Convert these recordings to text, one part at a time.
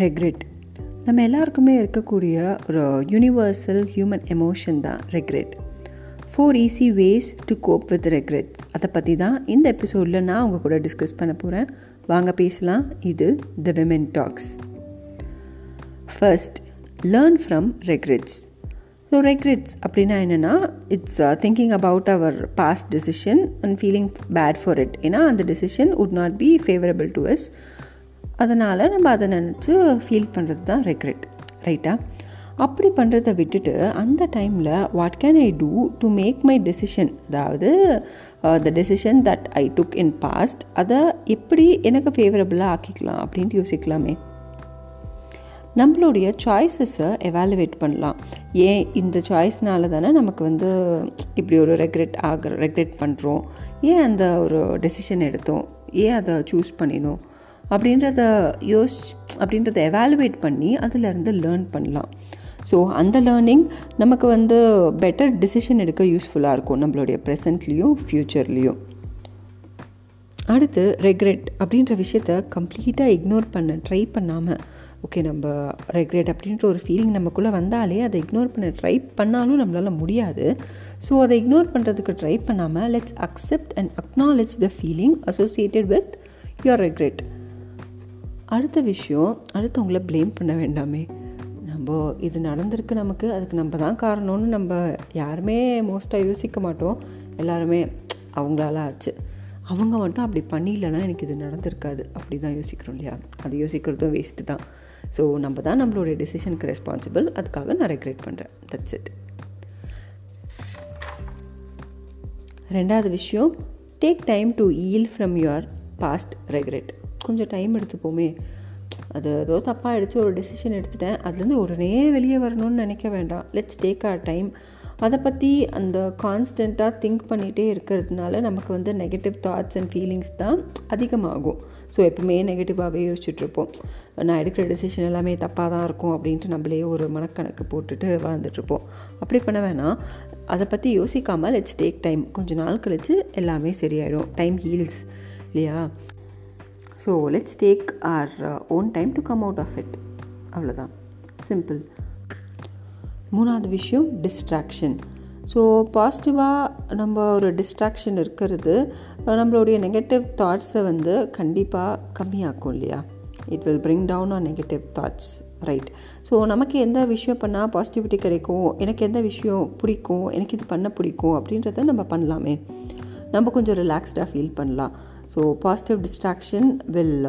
Regret நம்ம எல்லாருக்குமே இருக்கக்கூடிய ஒரு யூனிவர்சல் ஹியூமன் எமோஷன் தான் regret four easy ways to cope with regrets அதை பற்றி தான் இந்த எபிசோடில் நான் உங்கள் கூட டிஸ்கஸ் பண்ண போகிறேன் வாங்க பேசலாம். இது the women talks first learn from regrets so regrets அப்படின்னா என்னென்னா it's thinking about our past decision and feeling bad for it ஏன்னா அந்த decision would not be favourable to us அதனால் நம்ம அதை நினச்சி ஃபீல் பண்ணுறது தான் ரெக்ரெட் ரைட்டா அப்படி பண்ணுறதை விட்டுட்டு அந்த டைமில் what can I do to make my decision அதாவது the decision that I took in past அதை எப்படி எனக்கு ஃபேவரபுளாக ஆக்கிக்கலாம் அப்படின்ட்டு யோசிக்கலாமே. நம்மளுடைய சாய்ஸஸை எவாலுவேட் பண்ணலாம். ஏன் இந்த சாய்ஸ்னால தானே நமக்கு வந்து இப்படி ஒரு ரெக்ரெட் ஆகிற ரெக்ரெட் பண்ணுறோம் ஏன் அந்த ஒரு டெசிஷன் எடுத்தோம்? ஏன் அதை சூஸ் பண்ணினோம்? அப்படின்றத யோஸ் அப்படின்றத எவாலுவேட் பண்ணி அதிலேருந்து லேர்ன் பண்ணலாம். ஸோ அந்த லேர்னிங் நமக்கு வந்து பெட்டர் டிசிஷன் எடுக்க யூஸ்ஃபுல்லாக இருக்கும் நம்மளுடைய ப்ரெசண்ட்லேயும் ஃப்யூச்சர்லேயும் அடுத்து ரெக்ரெட் அப்படின்ற விஷயத்த கம்ப்ளீட்டாக இக்னோர் பண்ண ட்ரை பண்ணாமல் ஓகே நம்ம ரெக்ரெட் அப்படின்ற ஒரு ஃபீலிங் நமக்குள்ளே வந்தாலே அதை இக்னோர் பண்ண ட்ரை பண்ணாலும் நம்மளால் முடியாது. ஸோ அதை இக்னோர் பண்ணுறதுக்கு ட்ரை பண்ணாமல் let's accept and acknowledge the feeling associated with your regret அடுத்த விஷயம் அடுத்தவங்கள ப்ளேம் பண்ண வேண்டாமே. நம்ம இது நடந்திருக்கு நமக்கு அதுக்கு நம்ம தான் காரணம்னு நம்ம யாருமே மோஸ்ட்டாக யோசிக்க மாட்டோம். எல்லாருமே அவங்களால ஆச்சு அவங்க மட்டும் அப்படி பண்ணிடலன்னா எனக்கு இது நடந்திருக்காது. அப்படி தான் யோசிக்கிறோம் இல்லையா? அது யோசிக்கிறதும் வேஸ்ட்டு தான். ஸோ நம்ம தான் நம்மளுடைய டெசிஷனுக்கு ரெஸ்பான்சிபிள் அதுக்காக நான் ரெக்ரெட் பண்ணுறேன் தட்ஸ் இட் ரெண்டாவது விஷயம் take time to heal from your past regret கொஞ்சம் டைம் எடுத்துப்போமே அது ஏதோ தப்பாக அடித்து ஒரு டெசிஷன் எடுத்துட்டேன். அதுலேருந்து உடனே வெளியே வரணும்னு நினைக்க வேண்டாம். லெட்ஸ் டேக் ஆர் டைம் அதை பற்றி அந்த கான்ஸ்டண்ட்டாக திங்க் பண்ணிகிட்டே இருக்கிறதுனால நமக்கு வந்து நெகட்டிவ் தாட்ஸ் அண்ட் ஃபீலிங்ஸ் தான் அதிகமாகும். ஸோ எப்பவுமே நெகட்டிவாகவே யோசிச்சுட்ருப்போம் நான் எடுக்கிற டெசிஷன் எல்லாமே தப்பாக தான் இருக்கும் அப்படின்ட்டு நம்மளே ஒரு மனக்கணக்கு போட்டுட்டு வாழ்ந்துட்டுருப்போம் அப்படி பண்ண வேணாம். அதை பற்றி யோசிக்காமல் லெட்ஸ் டேக் டைம் கொஞ்சம் நாள் கழித்து எல்லாமே சரியாயிடும். டைம் ஹீல்ஸ் இல்லையா? So let's take our own time to come out of it அவ்வளோதான் சிம்பிள் மூணாவது விஷயம் டிஸ்ட்ராக்ஷன் ஸோ பாசிட்டிவாக நம்ம ஒரு டிஸ்ட்ராக்ஷன் இருக்கிறது நம்மளுடைய நெகட்டிவ் தாட்ஸை வந்து கண்டிப்பாக கம்மியாக்கும் இல்லையா? It will bring down our negative thoughts right so நமக்கு எந்த விஷயம் பண்ணால் பாசிட்டிவிட்டி கிடைக்கும் எனக்கு எந்த விஷயம் பிடிக்கும் எனக்கு இது பண்ண பிடிக்கும் அப்படின்றத நம்ம பண்ணலாமே. நம்ம கொஞ்சம் ரிலாக்ஸ்டாக ஃபீல் பண்ணலாம். So positive distraction will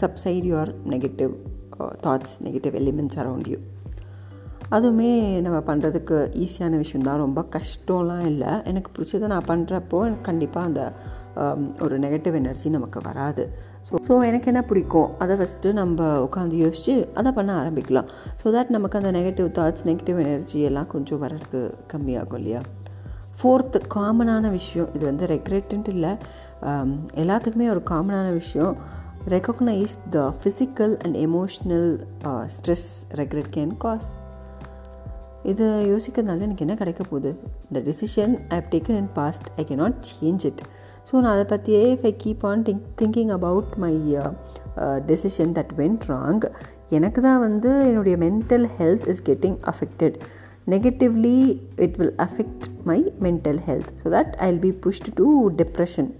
subside your negative thoughts negative elements around you அதுவுமே நம்ம பண்ணுறதுக்கு ஈஸியான விஷயம் தான். ரொம்ப கஷ்டம்லாம் இல்லை. எனக்கு பிடிச்சதை நான் பண்ணுறப்போ எனக்கு கண்டிப்பாக அந்த um, ஒரு நெகட்டிவ் எனர்ஜி நமக்கு வராது. ஸோ ஸோ எனக்கு என்ன பிடிக்கும்? அதை ஃபஸ்ட்டு நம்ம உட்காந்து யோசித்து அதை பண்ண ஆரம்பிக்கலாம். ஸோ தட் நமக்கு அந்த நெகட்டிவ் தாட்ஸ் நெகட்டிவ் எனர்ஜி எல்லாம் கொஞ்சம் வர்றதுக்கு கம்மியாகும் இல்லையா? ஃபோர்த்து காமனான விஷயம் இது வந்து ரெக்ரெட்டுன்ட்டு இல்லை. எல்லாத்துக்குமே ஒரு காமனான விஷயம். Recognise the physical and emotional stress regret can cause இதை யோசிக்கிறதுனால எனக்கு என்ன கிடைக்க போகுது? இந்த decision I have taken in past I can not change it so நான் அதை பற்றியே if I keep on think thinking about my decision that went wrong எனக்கு தான் வந்து என்னுடைய mental health is getting affected negatively it will affect my mental health so that I will be pushed to depression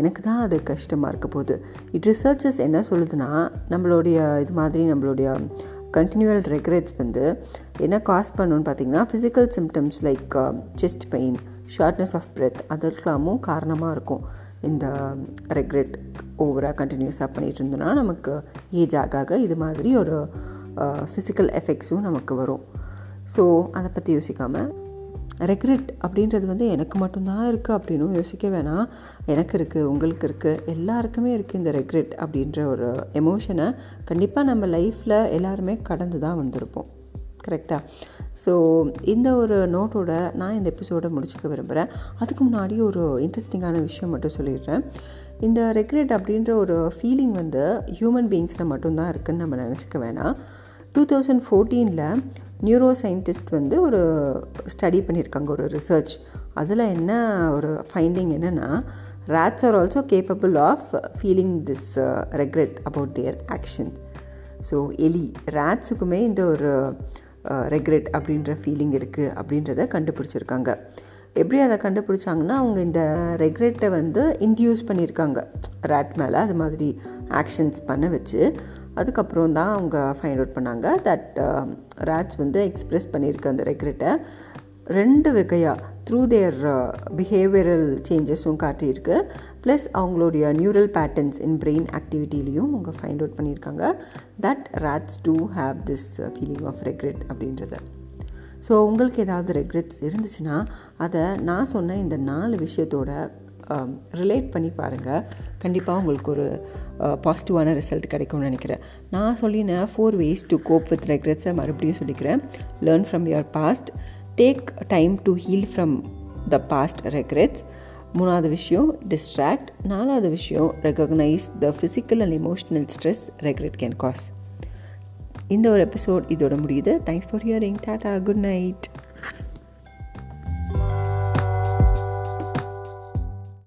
எனக்கு தான் அது கஷ்டமாக இருக்க போகுது. இட் ரிசர்ச்சஸ் என்ன சொல்லுதுன்னா நம்மளுடைய இது மாதிரி நம்மளுடைய கண்டினியூவல் ரெக்ரெட்ஸ் வந்து என்ன காஸ் பண்ணுன்னு பார்த்தீங்கன்னா physical symptoms like chest pain shortness of breath அதற்கெல்லாமும் காரணமாக இருக்கும். இந்த ரெக்ரெட் ஓவராக கண்டினியூஸாக பண்ணிகிட்டு இருந்தோன்னா நமக்கு ஏஜ் ஆக ஆக இது மாதிரி ஒரு uh, ஃபிசிக்கல் எஃபெக்ட்ஸும் நமக்கு வரும். ஸோ அதை பற்றி யோசிக்காமல் ரெக்ரெட் அப்படின்றது வந்து எனக்கு மட்டும்தான் இருக்குது அப்படின்னு யோசிக்க வேணாம். எனக்கு இருக்குது உங்களுக்கு இருக்குது எல்லாருக்குமே இருக்குது இந்த ரெக்ரெட் அப்படின்ற ஒரு எமோஷனை கண்டிப்பாக நம்ம லைஃப்பில் எல்லாருமே கடந்து தான் வந்திருப்போம். கரெக்டாக ஸோ இந்த ஒரு நோட்டோட நான் இந்த எபிசோடை முடிச்சுக்க விரும்புகிறேன் அதுக்கு முன்னாடி ஒரு இன்ட்ரெஸ்டிங்கான விஷயம் மட்டும் சொல்லிடுறேன். இந்த ரெக்ரெட் அப்படின்ற ஒரு ஃபீலிங் வந்து ஹியூமன் பீயிங்ஸில் மட்டும்தான் இருக்குதுன்னு நம்ம நினச்சிக்க வேணாம். டூ தௌசண்ட் ஃபோர்டீனில் நியூரோ சயின்டிஸ்ட் வந்து ஒரு ஸ்டடி பண்ணியிருக்காங்க ஒரு ரிசர்ச் அதில் என்ன ஒரு ஃபைண்டிங் என்னென்னா rats are also capable of feeling this regret about their action so எலி ரேட்ஸுக்குமே இந்த ஒரு uh, ரெக்ரெட் அப்படின்ற ஃபீலிங் இருக்குது அப்படின்றத கண்டுபிடிச்சிருக்காங்க. எப்படி அதை கண்டுபிடிச்சாங்கன்னா அவங்க இந்த ரெக்ரெட்டை வந்து இன்டியூஸ் பண்ணியிருக்காங்க. ரேட் மேலே அது மாதிரி ஆக்ஷன்ஸ் பண்ண வச்சு அதுக்கப்புறம் தான் அவங்க ஃபைண்ட் அவுட் பண்ணாங்க தட் ரேட்ஸ் um, வந்து எக்ஸ்ப்ரெஸ் பண்ணியிருக்க அந்த ரெக்ரெட்டை ரெண்டு வகையாக த்ரூ தேர் பிஹேவியரல் சேஞ்சஸும் காட்டியிருக்கு. ப்ளஸ் அவங்களுடைய நியூரல் பேட்டர்ன்ஸ் இன் பிரெயின் ஆக்டிவிட்டிலையும் அவங்க ஃபைண்ட் அவுட் பண்ணியிருக்காங்க. That rats to have this feeling of regret அப்படின்றத. ஸோ உங்களுக்கு ஏதாவது ரெக்ரெட்ஸ் இருந்துச்சுன்னா அதை நான் சொன்ன இந்த நாலு விஷயத்தோட Um, ரிலேட் பண்ணி பாருங்கள் கண்டிப்பாக உங்களுக்கு ஒரு uh, பாசிட்டிவான ரிசல்ட் கிடைக்கும்னு நினைக்கிறேன். நான் சொல்லின four ways to cope with ரெக்ரெட்ஸை மறுபடியும் சொல்லிக்கிறேன். Learn from your past take time to heal from the past regrets மூணாவது விஷயம் டிஸ்ட்ராக்ட் நாலாவது விஷயம் recognise the physical and emotional stress regret can cause இந்த ஒரு எபிசோட் இதோட முடியுது. Thanks for hearing tata good night